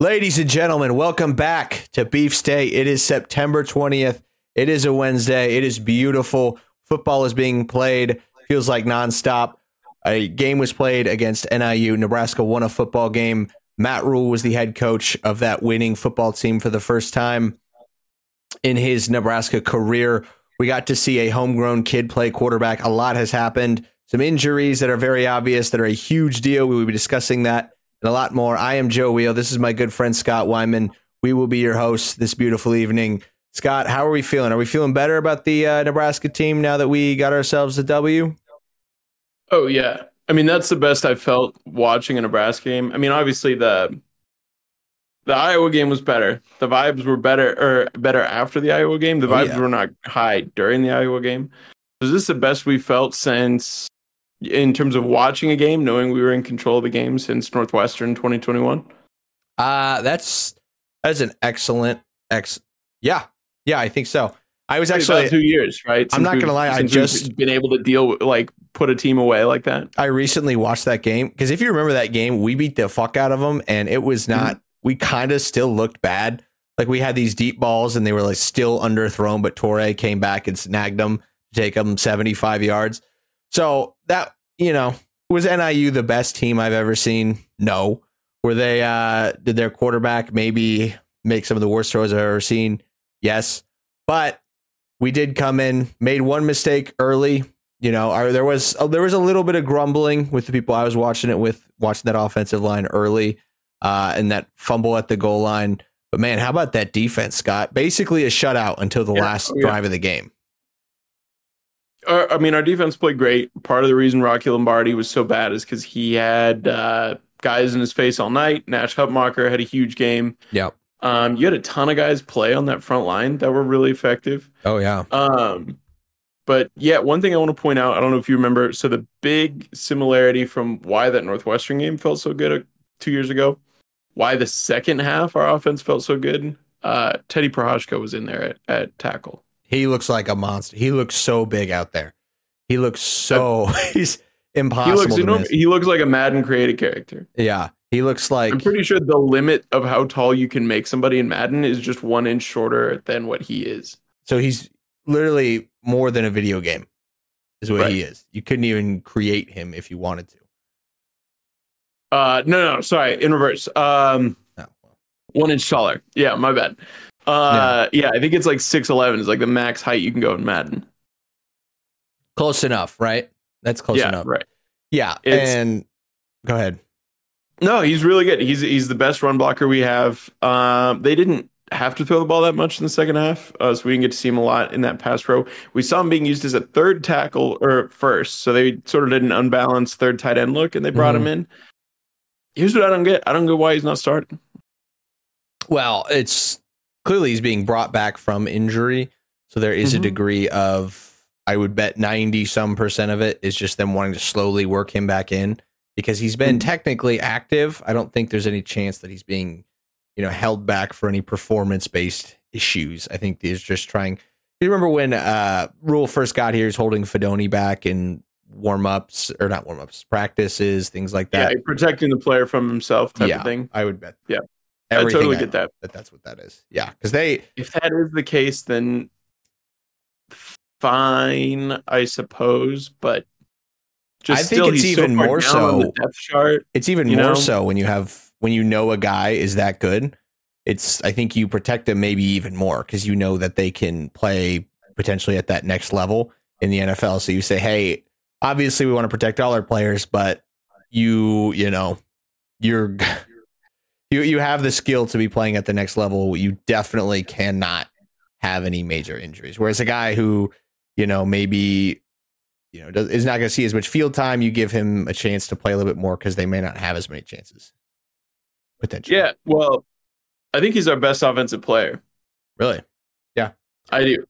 Ladies and gentlemen, welcome back to Beef State. It is September 20th. It is a Wednesday. It is beautiful. Football is being played. Feels like nonstop. A game was played against NIU. Nebraska won a football game. Matt Rhule was the head coach of that winning football team for the first time in his Nebraska career. We got to see a homegrown kid play quarterback. A lot has happened. Some injuries that are very obvious that are a huge deal. We will be discussing that and a lot more. I am Joe Wheel. This is my good friend Scott Wyman. We will be your hosts this beautiful evening. Scott, how are we feeling? Are we feeling better about the uh, Nebraska team now that we got ourselves a W? Oh yeah, I mean that's the best I felt watching a Nebraska game. I mean, obviously the the Iowa game was better. The vibes were better or better after the Iowa game. The vibes oh, yeah. were not high during the Iowa game. Was this the best we felt since in terms of watching a game, knowing we were in control of the game since Northwestern 2021? Uh that's that's an excellent ex. Yeah, yeah, I think so. I was actually two years, right? I'm not gonna lie, I just been able to deal with, like put a team away like that. I recently watched that game because if you remember that game, we beat the fuck out of them, and it was not. Mm-hmm. We kind of still looked bad. Like we had these deep balls, and they were like still underthrown, but Toure came back and snagged them to take them 75 yards. So that, you know, was NIU the best team I've ever seen? No. Were they, uh, did their quarterback maybe make some of the worst throws I've ever seen? Yes. But we did come in, made one mistake early. You know, our, there was uh, there was a little bit of grumbling with the people I was watching it with, watching that offensive line early, uh, and that fumble at the goal line. But man, how about that defense, Scott? Basically a shutout until the yeah, last yeah. drive of the game. Uh, I mean, our defense played great. Part of the reason Rocky Lombardi was so bad is because he had uh, guys in his face all night. Nash Hutmacher had a huge game. Yep. Um, you had a ton of guys play on that front line that were really effective. Oh yeah. Um, but yeah, one thing I want to point out, I don't know if you remember, so the big similarity from why that Northwestern game felt so good uh, two years ago, why the second half our offense felt so good. Uh, Teddy Prochazka was in there at, at tackle. He looks like a monster. He looks so big out there. He looks so he's impossible. He looks, he looks like a Madden created character. Yeah. He looks like I'm pretty sure the limit of how tall you can make somebody in Madden is just one inch shorter than what he is. So he's literally more than a video game, is what right. he is. You couldn't even create him if you wanted to. Uh no no sorry in reverse. Um oh, well. one inch taller. Yeah, my bad. Uh, yeah. yeah, I think it's like six eleven is like the max height you can go in Madden. Close enough, right? That's close yeah, enough, right? Yeah, it's, and go ahead. No, he's really good. He's he's the best run blocker we have. Um, they didn't have to throw the ball that much in the second half, uh, so we didn't get to see him a lot in that pass row. We saw him being used as a third tackle or first, so they sort of did an unbalanced third tight end look, and they brought mm-hmm. him in. Here's what I don't get: I don't get why he's not starting. Well, it's clearly he's being brought back from injury. So there is mm-hmm. a degree of I would bet 90 some percent of it is just them wanting to slowly work him back in because he's been mm-hmm. technically active. I don't think there's any chance that he's being, you know, held back for any performance based issues. I think he's just trying. You remember when uh Rhule first got here, he's holding Fidone back in warm ups or not warm ups, practices, things like that. Yeah, protecting the player from himself type yeah, of thing. I would bet. Yeah. I totally get that. That that's what that is. Yeah, because they. If that is the case, then fine, I suppose. But just I think still, it's even so more so. depth chart. It's even more know? so when you have when you know a guy is that good. It's I think you protect them maybe even more because you know that they can play potentially at that next level in the NFL. So you say, hey, obviously we want to protect all our players, but you you know you're you you have the skill to be playing at the next level. You definitely cannot have any major injuries. Whereas a guy who, you know, maybe you know does, is not going to see as much field time, you give him a chance to play a little bit more because they may not have as many chances. Potentially. Yeah. Well, I think he's our best offensive player. Really? Yeah. I do.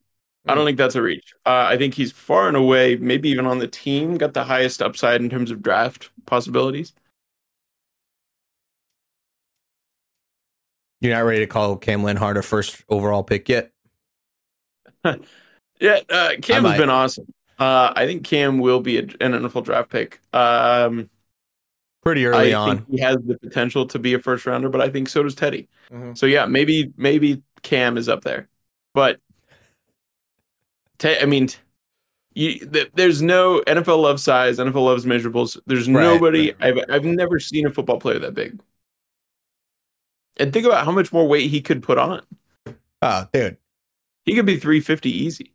I don't think that's a reach. Uh, I think he's far and away, maybe even on the team, got the highest upside in terms of draft possibilities. You're not ready to call Cam Lenhardt a first overall pick yet? yeah, uh, Cam has been awesome. Uh, I think Cam will be a, an NFL draft pick. Um, pretty early I on. think he has the potential to be a first rounder, but I think so does Teddy. Mhm. So yeah, maybe maybe Cam is up there, but Te- I mean, you, th- there's no NFL loves size. NFL loves measurables. There's Right, nobody. right. I've I've never seen a football player that big. And think about how much more weight he could put on. Oh, dude. He could be 350 easy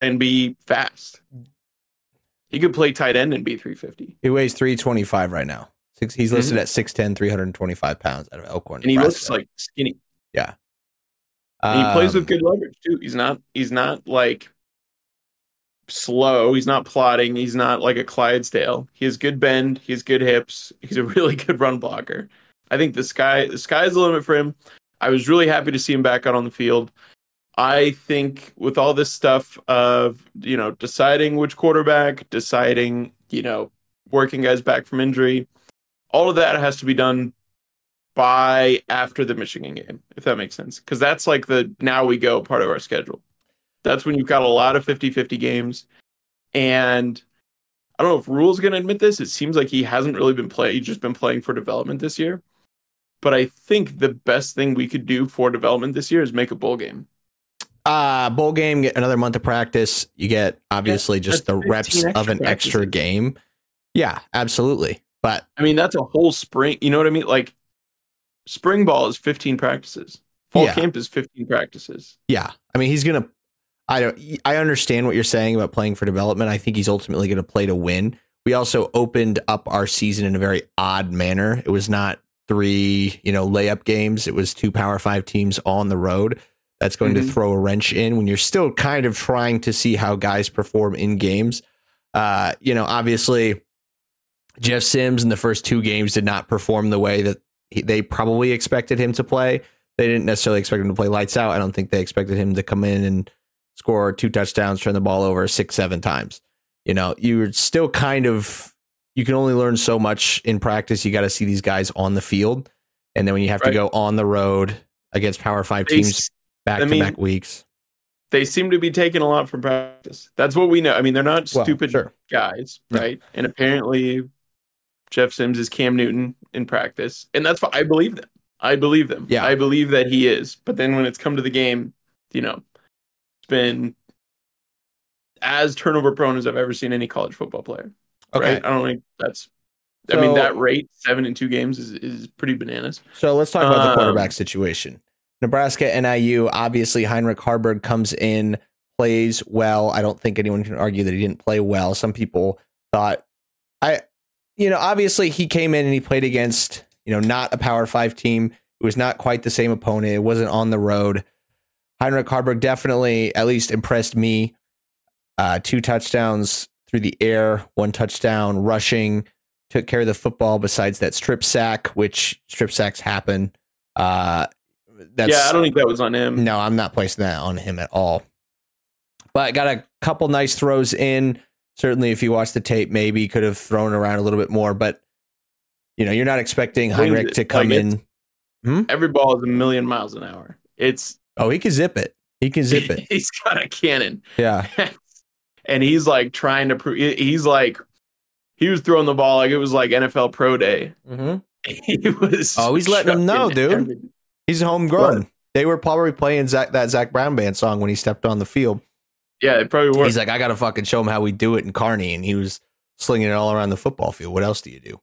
and be fast. He could play tight end and be 350. He weighs 325 right now. Six, he's listed at 6'10, 325 pounds out of Elkhorn. Mm-hmm. And he Nebraska. looks like skinny. And he plays Um, with good leverage too. He's not he's not like slow. He's not plotting. He's not like a Clydesdale. He has good bend. He has good hips. He's a really good run blocker. I think the sky the sky's the limit for him. I was really happy to see him back out on the field. I think with all this stuff of you know deciding which quarterback, deciding you know working guys back from injury, all of that has to be done by after the Michigan game, if that makes sense. Because that's like the now we go part of our schedule. That's when you've got a lot of 50 50 games. And I don't know if Rhule's going to admit this. It seems like he hasn't really been playing, he's just been playing for development this year. But I think the best thing we could do for development this year is make a bowl game. Uh, bowl game, get another month of practice. You get obviously just the reps of an extra extra game. Yeah, absolutely. But I mean, that's a whole spring. You know what I mean? Like, spring ball is 15 practices, fall Yeah. camp is 15 practices. yeah, I mean, he's gonna. I don't. I understand what you're saying about playing for development. I think he's ultimately going to play to win. We also opened up our season in a very odd manner. It was not three, you know, layup games. It was two Power Five teams on the road. That's going to Mhm. throw a wrench in when you're still kind of trying to see how guys perform in games. Uh, you know, obviously, Jeff Sims in the first two games did not perform the way that he, they probably expected him to play. They didn't necessarily expect him to play lights out. I don't think they expected him to come in and score two touchdowns, turn the ball over six, seven times. You know, you're still kind of you can only learn so much in practice. You got to see these guys on the field, and then when you have to go on the road against Power Five They, teams back I to mean, back weeks. they seem to be taking a lot from practice. That's what we know. I mean, they're not Well, stupid sure. guys, right? And apparently, Jeff Sims is Cam Newton in practice, and that's why I believe them. I believe them. Yeah. I believe that he is. But then when it's come to the game, you know, it's been as turnover prone as I've ever seen any college football player. Okay, Right? I don't think that's. I mean, that rate seven in two games is is pretty bananas. So let's talk about the Um, quarterback situation. Nebraska NIU, obviously Heinrich Haarberg comes in, plays well. I don't think anyone can argue that he didn't play well. Some people thought I you know, obviously he came in and he played against, you know, not a power five team. It was not quite the same opponent. It wasn't on the road. Heinrich Haarberg definitely at least impressed me. Uh, two touchdowns through the air, one touchdown rushing, took care of the football besides that strip sack, which strip sacks happen. Uh, that's yeah, I don't think that was on him. no, I'm not placing that on him at all. But got a couple nice throws in. Certainly, if you watch the tape, maybe could have thrown around a little bit more. But you know, you're not expecting Heinrich to come Like, in. Every ball is a million miles an hour. It's Oh, he can zip it. He can zip it. he's got a cannon. Yeah. and he's like trying to prove he's like he was throwing the ball like it was like NFL pro day. hmm He was Oh, he's letting them know, dude. everything. He's homegrown. They were probably playing Zach, that Zac Brown band song when he stepped on the field. Yeah, it probably was. He's like, I got to fucking show him how we do it in Kearney, And he was slinging it all around the football field. What else do you do?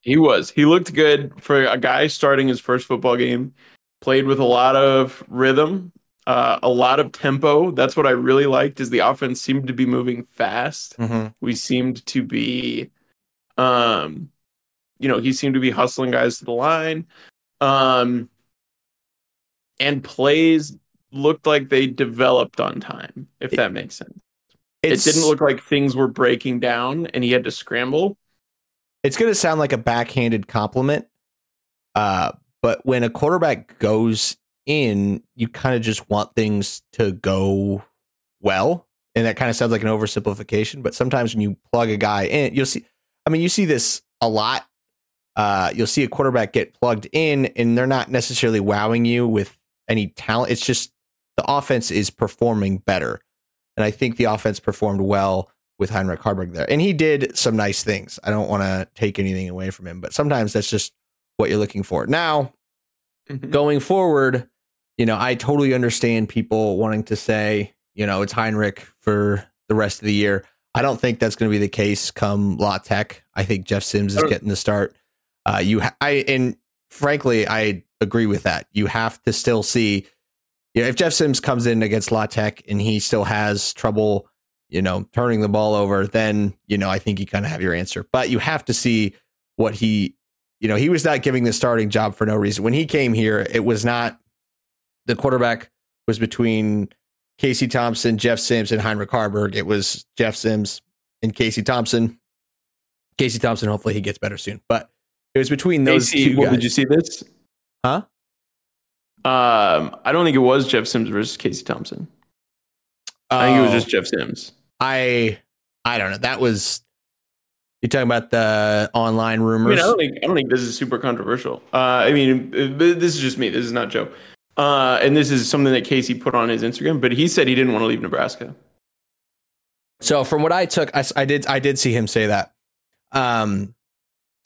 He was. He looked good for a guy starting his first football game. Played with a lot of rhythm, uh, a lot of tempo. That's what I really liked. Is the offense seemed to be moving fast. Mm-hmm. We seemed to be, um, you know, he seemed to be hustling guys to the line, um, and plays looked like they developed on time. If that makes sense. it didn't look like things were breaking down, and he had to scramble. it's going to sound like a backhanded compliment. Uh, but when a quarterback goes in, you kind of just want things to go well. And that kind of sounds like an oversimplification, but sometimes when you plug a guy in, you'll see, I mean, you see this a lot. Uh, you'll see a quarterback get plugged in and they're not necessarily wowing you with any talent. It's just the offense is performing better. And I think the offense performed well with Heinrich Haarberg there. And he did some nice things. I don't want to take anything away from him, but sometimes that's just what you're looking for. Now, Mhm. going forward, you know, I totally understand people wanting to say, you know, it's Heinrich for the rest of the year. I don't think that's going to be the case come La Tech. I think Jeff Sims is getting the start. Uh, you, ha- I, and frankly, I agree with that. You have to still see, you know, if Jeff Sims comes in against La Tech and he still has trouble, you know, turning the ball over, then, you know, I think you kind of have your answer. But you have to see what he, you know, he was not giving the starting job for no reason. When he came here, it was not the quarterback was between Casey Thompson, Jeff Sims, and Heinrich Haarberg. It was Jeff Sims and Casey Thompson. Casey Thompson, hopefully he gets better soon. But it was between those AC, two what, guys. did you see this? Huh? Um, I don't think it was Jeff Sims versus Casey Thompson. I think it was Oh, just Jeff Sims. I I don't know. That was you talking about the online I mean, rumors. I don't think I don't think this is super controversial. Uh, I mean, uh, this is just me. This is not Joe. Uh, and this is something that Casey put on his Instagram. But he said he didn't want to leave Nebraska. So from what I took, I did I did see him say that. Um,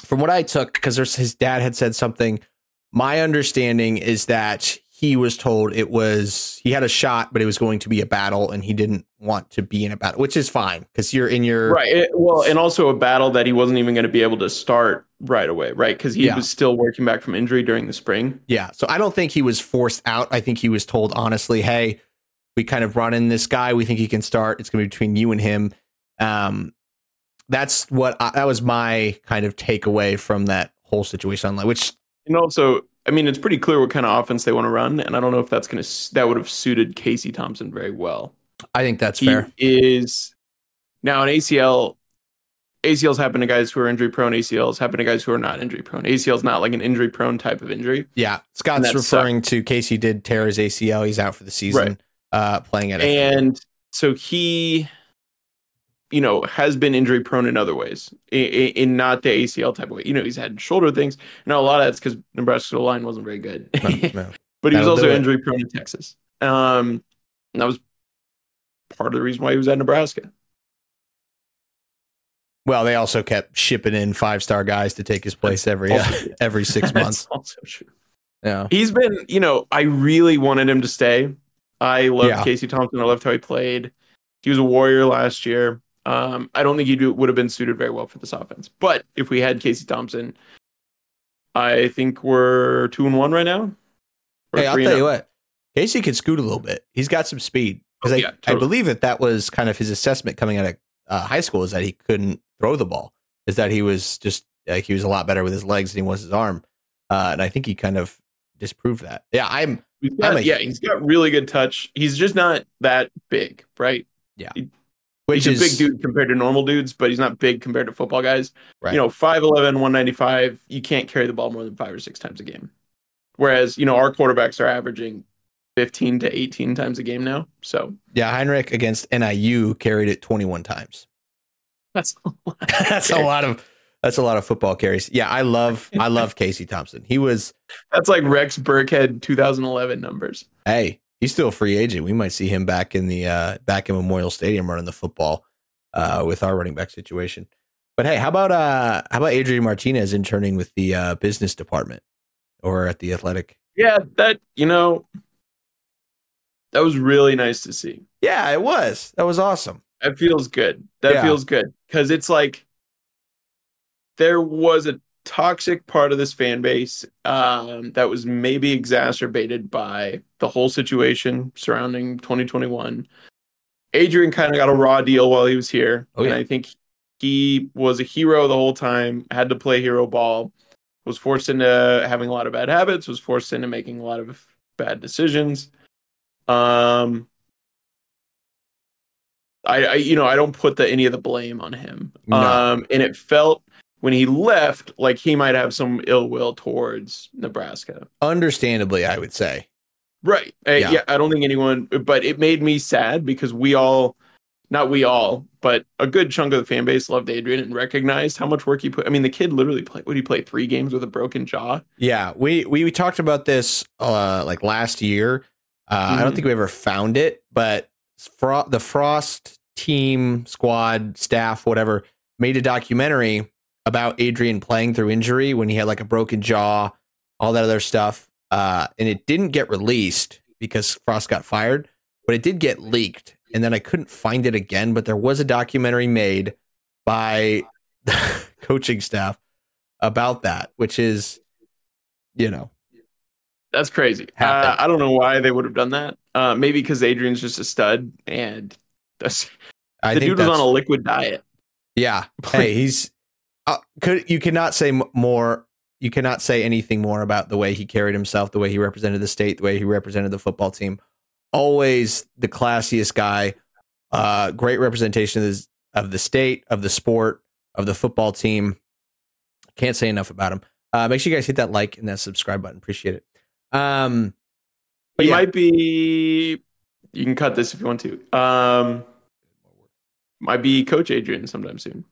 from what I took, because his dad had said something. My understanding is that he was told it was he had a shot, but it was going to be a battle, and he didn't want to be in a battle, which is fine because you're in your Right. It- well, and also a battle that he wasn't even going to be able to start right away. Right. Because he Yeah. was still working back from injury during the spring. Yeah. So I don't think he was forced out. I think he was told honestly, hey, we kind of run in this guy. We think he can start. It's going to be between you and him. Um, that's what I, that was my kind of takeaway from that whole situation online, which And also, I mean, it's pretty clear what kind of offense they want to run, and I don't know if that's going to that would have suited Casey Thompson very well. I think that's he fair. is now an ACL. ACLs happen to guys who are injury prone. ACLs happen to guys who are not injury prone. ACLs not like an injury prone type of injury. Yeah. Scott's referring to Casey did tear his ACL. He's out for the season, Right. uh, playing at and so he you know has been injury prone in other ways in, in not the acl type of way you know he's had shoulder things now a lot of that's because nebraska's line wasn't very good No, no. but he was also injury prone in texas um and that was part of the reason why he was at nebraska Well, they also kept shipping in five star guys to take his place every uh, also true. every six That's months. also true Yeah. he's been you know i really wanted him to stay i loved Yeah. casey thompson i loved how he played he was a warrior last year um, i don't think he would have been suited very well for this offense but if we had casey thompson i think we're two and one right now Hey, I'll tell you what. Casey can scoot a little bit. He's got some speed. Because Oh, I, yeah, I totally. believe that that was kind of his assessment coming out of uh, high school is that he couldn't throw the ball. Is that he was just like he was a lot better with his legs than he was his arm. Uh, and I think he kind of disproved that. Yeah, I'm. He's got- I'm a- yeah he's got really good touch he's just not that big right Which he's is a big dude compared to normal dudes but he's not big compared to football guys Right. you know 5'11 195 you can't carry the ball more than five or six times a game whereas you know our quarterbacks are averaging 15 to 18 times a game now so Yeah, Heinrich against NIU carried it 21 times. that's that's a lot of that's a lot of football carries. Yeah, I love I love Casey Thompson. He was that's like rex burkhead 2011 numbers hey, he's still a free agent. We might see him back in the uh back in Memorial Stadium running the football uh with our running back situation. But hey, how about uh how about Adrian Martinez interning with the uh business department or at the athletic? yeah that you know that was really nice to see Yeah, it was. That was awesome. That feels good. That Yeah. feels good because it's like there was a toxic part of this fan base um, that was maybe exacerbated by the whole situation surrounding 2021. Adrian kind of got a raw deal while he was here, Oh, yeah. and I think he was a hero the whole time. Had to play hero ball. Was forced into having a lot of bad habits. Was forced into making a lot of bad decisions. Um, I, I you know I don't put the any of the blame on him. No. Um, and it felt when he left like he might have some ill will towards Nebraska. Understandably, I would say. Right. Uh, Yeah. yeah. I don't think anyone, but it made me sad because we all, not we all, but a good chunk of the fan base loved Adrian and recognized how much work he put. I mean, the kid literally played. Would he play three games with a broken jaw? Yeah, we we, we talked about this uh like last year. Uh, I don't Mhm. think we ever found it, but Fro- the Frost team, squad, staff, whatever, made a documentary about Adrian playing through injury when he had like a broken jaw, all that other stuff. Uh, and it didn't get released because Frost got fired, but it did get leaked. And then I couldn't find it again, but there was a documentary made by the coaching staff about that, which is, you know, That's crazy. Uh, I don't know why they would have done that. Uh, maybe because Adrian's just a stud and that's, I the dude was on a liquid diet. Yeah. Hey, he's uh, could you cannot say more. You cannot say anything more about the way he carried himself, the way he represented the state, the way he represented the football team. Always the classiest guy. Uh, great representation of, of the state, of the sport, of the football team. Can't say enough about him. Uh, make sure you guys hit that like and that subscribe button. Appreciate it. Um, but He yeah, might be. You can cut this if you want to. Um, might be Coach Adrian sometime soon.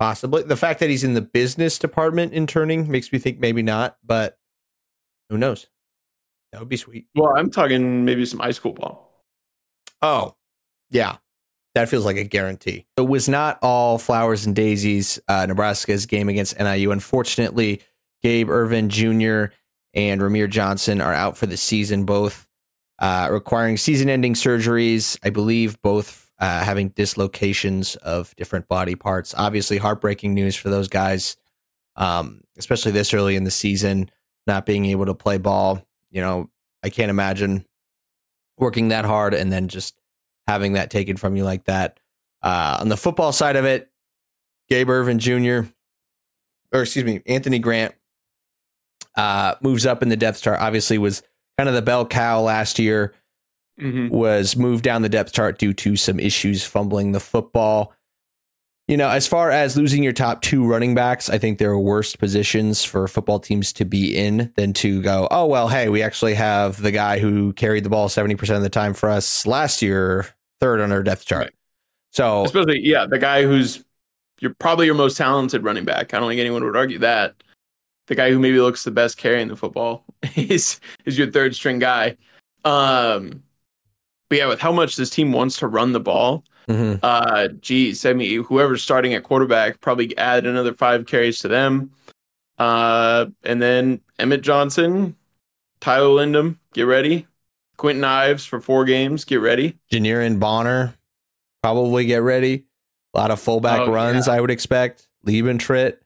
Possibly the fact that he's in the business department interning makes me think maybe not, but who knows? That would be sweet. Well, I'm talking maybe some high school ball. Oh, yeah. That feels like a guarantee. It was not all flowers and daisies. Uh, Nebraska's game against NIU. Unfortunately, Gabe Ervin Jr. and Rahmir Johnson are out for the season, both uh, requiring season ending surgeries. I believe both uh, having dislocations of different body parts. Obviously, heartbreaking news for those guys, um, especially this early in the season, not being able to play ball. You know, I can't imagine working that hard and then just having that taken from you like that. Uh, on the football side of it, Gabe Ervin Jr. or excuse me, Anthony Grant uh, moves up in the depth chart. Obviously, was kind of the bell cow last year. Mm-hmm. Was moved down the depth chart due to some issues fumbling the football. You know, as far as losing your top two running backs, I think there are worse positions for football teams to be in than to go, oh, well, hey, we actually have the guy who carried the ball 70% of the time for us last year, third on our depth chart. Right. So, Especially, yeah, the guy who's you're probably your most talented running back. I don't think anyone would argue that. The guy who maybe looks the best carrying the football is is your third string guy. Um, but yeah, with how much this team wants to run the ball, mhm. uh, geez, I mean, whoever's starting at quarterback probably add another five carries to them. Uh, and then Emmett Johnson, Tyler Lindum, get ready. Kwinten Ives for four games, get ready. Janiran Bonner, probably get ready. A lot of fullback Oh, runs, I would expect. Liebentritt.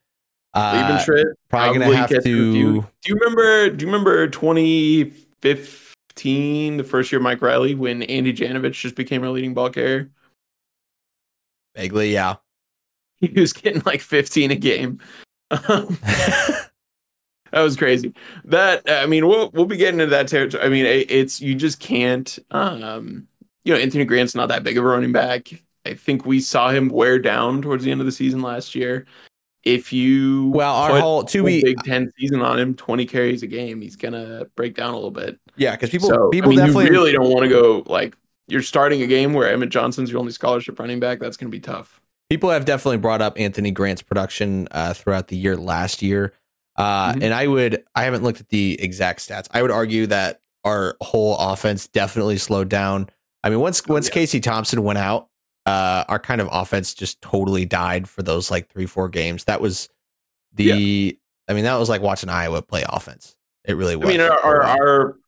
Uh, Liebentritt, probably going to have to. Do you remember? Do you remember 2015, the first year of Mike Riley, when Andy Janovich just became our leading ball carrier? Vaguely, yeah. He was getting like 15 a game. Um, That was crazy. That I mean, we'll we'll be getting into that territory. I mean, it, it's you just can't. Um, you know, Anthony Grant's not that big of a running back. I think we saw him wear down towards the end of the season last year. If you well, our whole a be Big Ten season on him, twenty carries a game, he's gonna break down a little bit. yeah, because people so people I mean, definitely you really don't want to go like you're starting a game where Emmett Johnson's your only scholarship running back. That's gonna be tough. people have definitely brought up Anthony Grant's production uh, throughout the year last year. Uh, Mhm. And I would, I haven't looked at the exact stats. I would argue that our whole offense definitely slowed down. I mean, once Oh, once yeah. Casey Thompson went out, uh, our kind of offense just totally died for those like three four games. That was the, I mean, that was like watching Iowa play offense. It really was. I mean, our, our, our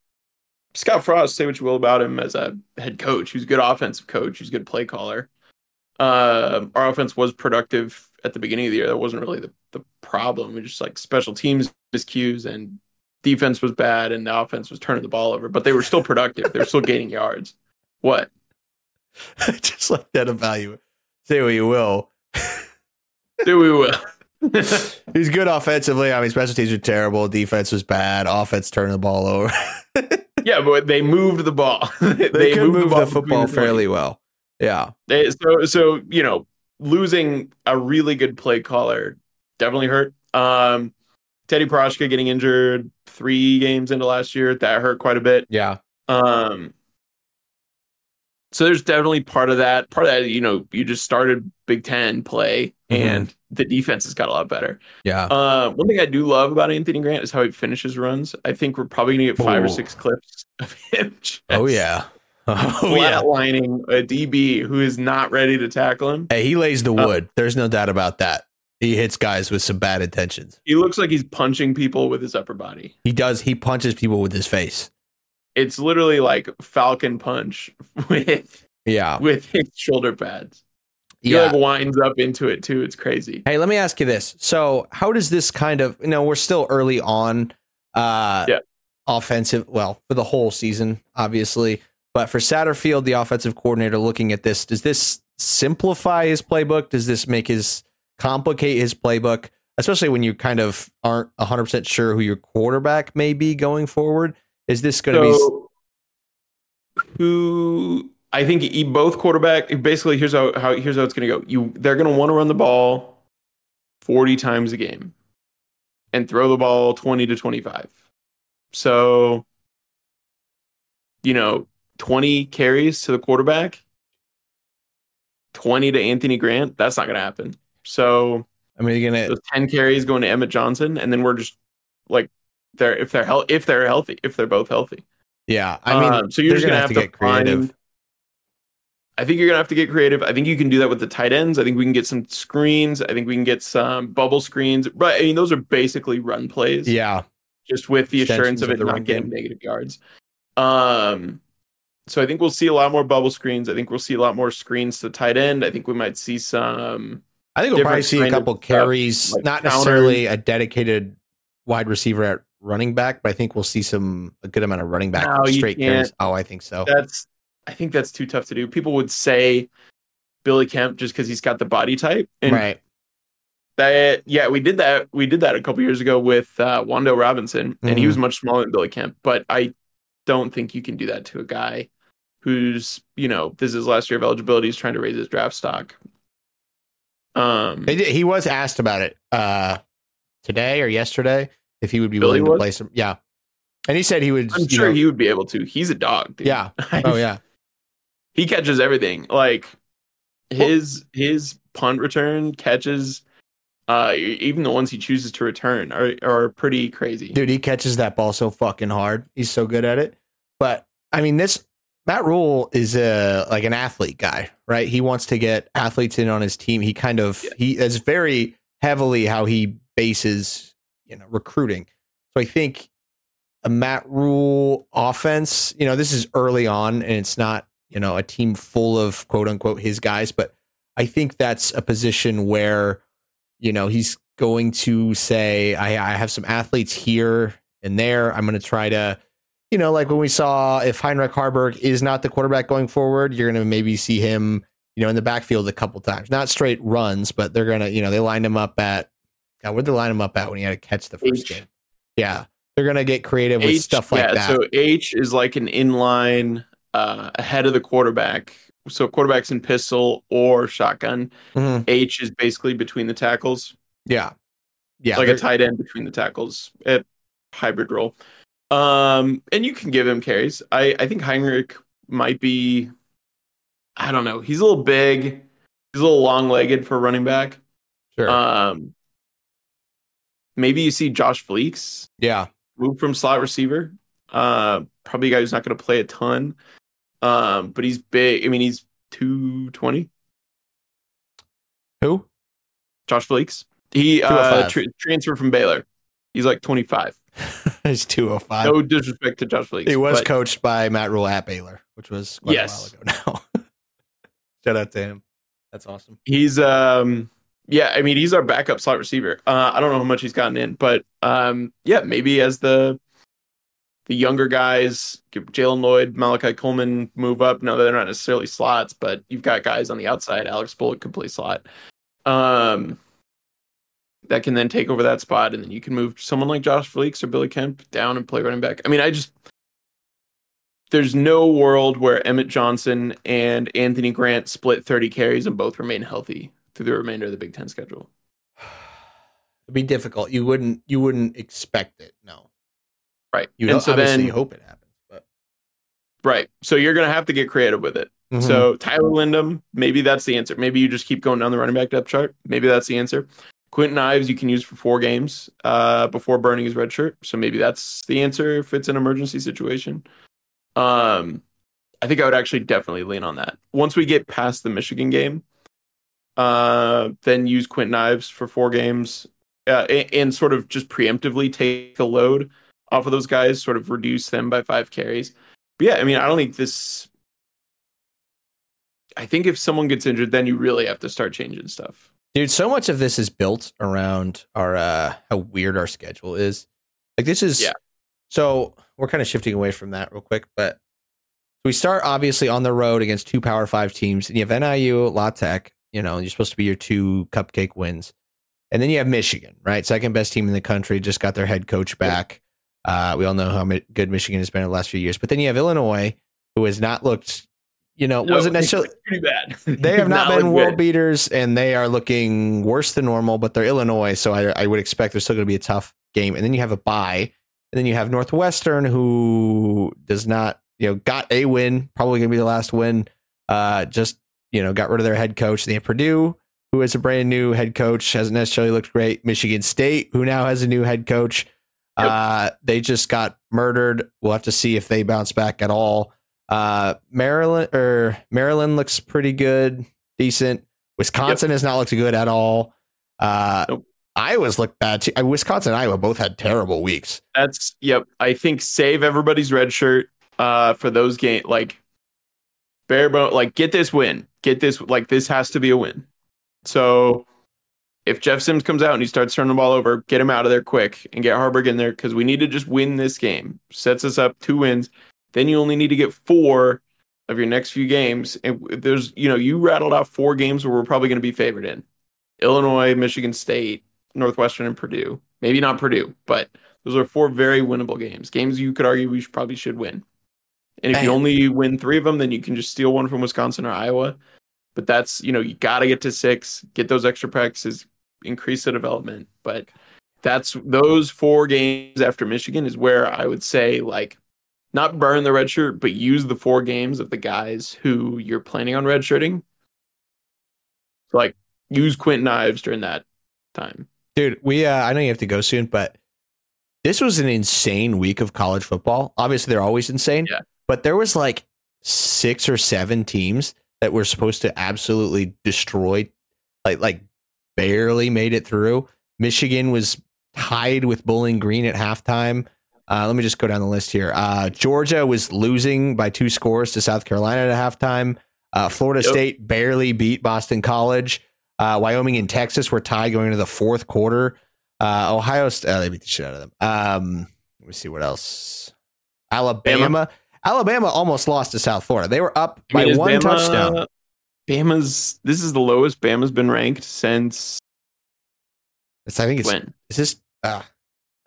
Scott Frost, say what you will about him as a head coach. He's a good offensive coach. He's a good play caller. Uh, our offense was productive at the beginning of the year. That wasn't really the, the problem. It was just like special teams miscues and defense was bad and the offense was turning the ball over, but they were still productive. they were still gaining yards. What? just like that evaluate. Say what you will. Do we will. He's good offensively. I mean, special teams were terrible. Defense was bad. Offense turning the ball over. yeah, but they moved the ball. they, they, could move ball the football the fairly well. Yeah. They, so so you know, losing a really good play caller definitely hurt. Um, Teddy Prochazka getting injured three games into last year that hurt quite a bit. Yeah. Um, so there's definitely part of that. Part of that, you know, you just started Big Ten play, Mhm. and the defense has got a lot better. Yeah. Uh, one thing I do love about Anthony Grant is how he finishes runs. I think we're probably gonna get five or Oh. six clips of him. Oh yeah. Oh yeah. flatlining a DB who is not ready to tackle him. Hey, he lays the Uh, wood. There's no doubt about that. He hits guys with some bad intentions. He looks like he's punching people with his upper body. He does. He punches people with his face. It's literally like Falcon punch with Yeah. with his shoulder pads. He Yeah. like winds up into it too. It's crazy. Hey, let me ask you this. So, how does this kind of, you know, we're still early on uh Yeah. offensive, well, for the whole season, obviously, but for Satterfield, the offensive coordinator looking at this, does this simplify his playbook? Does this make his complicate his playbook, especially when you kind of aren't 100% sure who your quarterback may be going forward? Is this going to be who I think both quarterback basically here's how, how here's how it's going to go. You they're going to want to run the ball 40 times a game and throw the ball 20 to 25. So you know, 20 carries to the quarterback, 20 to Anthony Grant, that's not going to happen. So I mean, you're going to those 10 carries going to Emmett Johnson and then we're just like they're if they're healthy if they're healthy, if they're both healthy. Yeah, I mean, Um, so you're just gonna, gonna have, to, to get creative. Find, I think you're gonna have to get creative. I think you can do that with the tight ends. I think we can get some screens. I think we can get some bubble screens. But I mean, those are basically run plays. yeah, just with the assurance of of it the not getting game. negative yards. Um, so I think we'll see a lot more bubble screens. I think we'll see a lot more screens to tight end. I think we might see some. I think we'll probably see a of couple stuff, carries, like not counters. necessarily a dedicated wide receiver at running back, but I think we'll see some a good amount of running back No, straight carries. Oh, I think so. That's. I think that's too tough to do. People would say Billy Kemp just because he's got the body type, and right. That yeah, we did that. We did that a couple years ago with uh, Wan'Dale Robinson, and he Mhm. was much smaller than Billy Kemp. But I don't think you can do that to a guy who's you know this is his last year of eligibility. He's trying to raise his draft stock. Um, did- He was asked about it uh, today or yesterday if he would be Billy willing to was? play some. Yeah, and he said he would. I'm sure know- he would be able to. He's a dog. Dude. Yeah. Oh yeah. he catches everything. Like his his punt return catches, uh, even the ones he chooses to return are are pretty crazy. Dude, he catches that ball so fucking hard. He's so good at it. But I mean, this Matt Rhule is a like an athlete guy, right? He wants to get athletes in on his team. He kind of Yeah. he is very heavily how he bases, you know, recruiting. So I think a Matt Rhule offense, you know, this is early on and it's not, you know, a team full of quote unquote his guys, but I think that's a position where, you know, he's going to say, I, I have some athletes here and there. I'm going to try to, you know, like when we saw if Heinrich Haarberg is not the quarterback going forward, you're going to maybe see him, you know, in the backfield a couple times. Not straight runs, but they're going to, you know, they lined him up at, God, where'd they line him up at when he had to catch the first H. game? Yeah. They're going to get creative with stuff like yeah, that. So H is like an inline uh, ahead of the quarterback. So quarterback's in pistol or shotgun. Mhm. H is basically between the tackles, Yeah. Yeah. like a tight end between the tackles at hybrid role. Um, and you can give him carries. I I think Heinrich might be. I don't know. He's a little big. He's a little long legged for running back. sure. Um, maybe you see Josh Fleeks yeah. move from slot receiver. Uh, probably a guy who's not going to play a ton. Um, but he's big. I mean, he's two twenty. Who? Josh Fleeks. He uh, tra- transferred from Baylor. He's like twenty five. He's 205. No disrespect to Josh Fleeks. he was but coached by Matt Rhule at Baylor, which was quite Yes. a while ago now. Shout out to him. That's awesome. he's um yeah. I mean, he's our backup slot receiver. Uh, I don't know how much he's gotten in, but um yeah, maybe as the the younger guys, Jaylen Lloyd, Malachi Coleman move up. No, they're not necessarily slots, but you've got guys on the outside. Alex Bullock could play slot. Um, that can then take over that spot, and then you can move someone like Josh Fleeks or Billy Kemp down and play running back. I mean, I just there's no world where Emmett Johnson and Anthony Grant split 30 carries and both remain healthy through the remainder of the Big Ten schedule. It'd be difficult. You wouldn't you wouldn't expect it. No. Right. You and so obviously then, hope it happens, but right. So you're going to have to get creative with it. Mhm. So Tyler Lindum, maybe that's the answer. Maybe you just keep going down the running back depth chart. Maybe that's the answer. Kwinten Ives you can use for four games uh, before burning his red shirt. So maybe that's the answer if it's an emergency situation. Um, I think I would actually definitely lean on that. Once we get past the Michigan game, uh, then use Kwinten Ives for four games uh, and, and sort of just preemptively take a load off of those guys, sort of reduce them by five carries. But yeah, I mean, I don't think this. I think if someone gets injured, then you really have to start changing stuff. Dude, so much of this is built around our uh how weird our schedule is. Like this is Yeah. So we're kind of shifting away from that real quick, but we start obviously on the road against two Power Five teams, and you have NIU, La Tech. You know, you're supposed to be your two cupcake wins, and then you have Michigan, right? Second best team in the country, just got their head coach back. Uh, we all know how mi- good Michigan has been in the last few years, but then you have Illinois, who has not looked, you know, No, wasn't necessarily pretty bad. they have not, been world good. beaters and they are looking worse than normal, but they're Illinois, so I, I would expect there's still going to be a tough game. And then you have a bye, and then you have Northwestern, who does not, you know, got a win, probably going to be the last win. Uh, just you know, got rid of their head coach. They have Purdue, who is a brand new head coach, hasn't necessarily looked great. Michigan State, who now has a new head coach. Yep. Uh, they just got murdered. We'll have to see if they bounce back at all. Uh, Maryland or Maryland looks pretty good, decent. Wisconsin has not looked good at all. Uh, Nope. Iowa's looked bad too. Wisconsin and Iowa both had terrible weeks. That's yep. I think save everybody's red shirt uh for those game like bare bone like get this win. Get this like this has to be a win. So if Jeff Sims comes out and he starts turning the ball over, get him out of there quick and get Haarberg in there because we need to just win this game. Sets us up two wins. Then you only need to get four of your next few games. And there's you know, you rattled out four games where we're probably gonna be favored in. Illinois, Michigan State, Northwestern, and Purdue. Maybe not Purdue, but those are four very winnable games. Games you could argue we should, probably should win. And if you only win three of them, then you can just steal one from Wisconsin or Iowa. But that's you know you got to get to six, get those extra practices, increase the development. But that's those four games after Michigan is where I would say like not burn the red shirt, but use the four games of the guys who you're planning on redshirting. So like use Kwinten Ives during that time. Dude, we uh, I know you have to go soon, but this was an insane week of college football. Obviously, they're always insane. Yeah. But there was like six or seven teams that were supposed to absolutely destroy, like like barely made it through. Michigan was tied with Bowling Green at halftime. Uh, let me just go down the list here. Uh, Georgia was losing by two scores to South Carolina at halftime. Uh, Florida Yep. State barely beat Boston College. Uh, Wyoming and Texas were tied going into the fourth quarter. Uh, Ohio, State, uh, they beat the shit out of them. Um, let me see what else. Alabama, Alabama almost lost to South Florida. They were up I mean, by one Bama- touchdown. Bama's this is the lowest Bama's been ranked since It's, I think it's when? is this. Uh,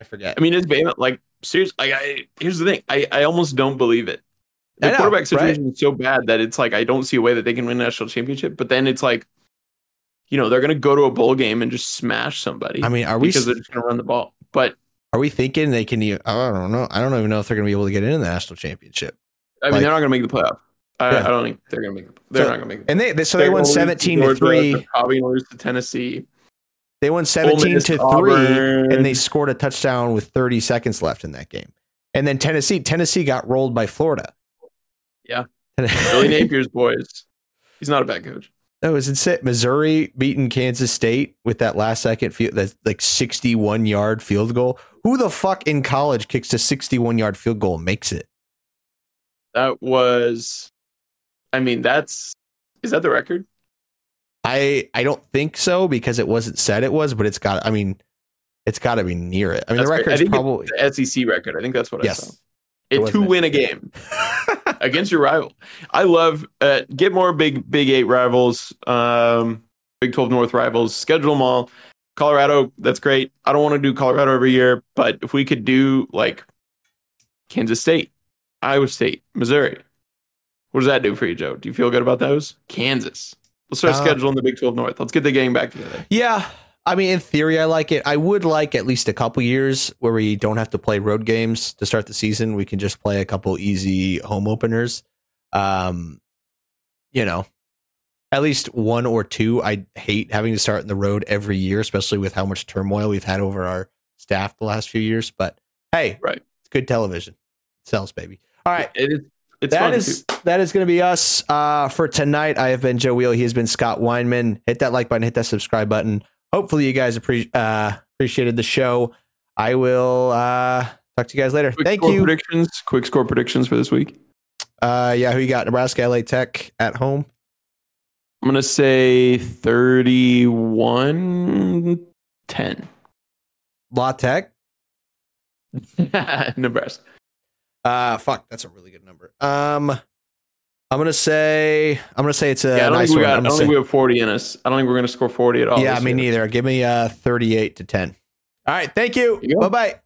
I forget. I mean, is Bama like seriously? Like, I here's the thing. I I almost don't believe it. The know, quarterback situation is so bad that it's like I don't see a way that they can win a national championship. But then it's like, you know, they're gonna go to a bowl game and just smash somebody. I mean, are we because they're just gonna run the ball. But are we thinking they can? I don't know. I don't even know if they're going to be able to get into the national championship. I mean, Like- they're not gonna make the playoff. I, Yeah. I don't think they're gonna make. They're So- not gonna make. It. And they, they so They're they won seventeen to three. They're probably lose to Tennessee. They won seventeen to three, and they scored a touchdown with thirty seconds left in that game. And then Tennessee, Tennessee got rolled by Florida. Yeah. Billy Napier's boys. He's not a bad coach. That was insane. Missouri beating Kansas State with that last second field, that like 61 yard field goal. Who the fuck in college kicks a 61 yard field goal and makes it? That was, I mean, that's is that the record? I I don't think so because it wasn't said it was, but it's got. I mean, it's got to be near it. I mean, That's the record is probably The SEC record. I think that's what I Yes. saw. It It to win a game against your rival. I love uh, get more big Big Eight rivals, um, Big Twelve North rivals. Schedule them all. Colorado, that's great. I don't want to do Colorado every year, but if we could do like Kansas State, Iowa State, Missouri, what does that do for you, Joe? Do you feel good about those? Kansas. Let's start Uh, scheduling the Big Twelve North. Let's get the gang back together. Yeah. I mean, in theory, I like it. I would like at least a couple years where we don't have to play road games to start the season. We can just play a couple easy home openers. Um, you know, at least one or two. I hate having to start in the road every year, especially with how much turmoil we've had over our staff the last few years. But hey, Right. it's good television. It sells, baby. All right. It is It's that is that is going to be us uh, for tonight. I have been Joe Wheel. He has been Scott Weinman. Hit that like button. Hit that subscribe button. Hopefully, you guys uh, appreciated the show. I will uh, talk to you guys later. Quick Thank you. Predictions. Quick score predictions for this week. Uh, yeah, who you got? Nebraska, LA Tech at home. I'm gonna say 31 10. La Tech. Nebraska. Uh, fuck, that's a really good number. Um, I'm gonna say I'm gonna say it's a yeah, I don't nice think we one. got. I don't gonna think we have 40 in us. I don't think we're gonna score 40 at all. yeah, me year. neither. Give me uh 38 to 10. All right, thank you. You. Bye bye.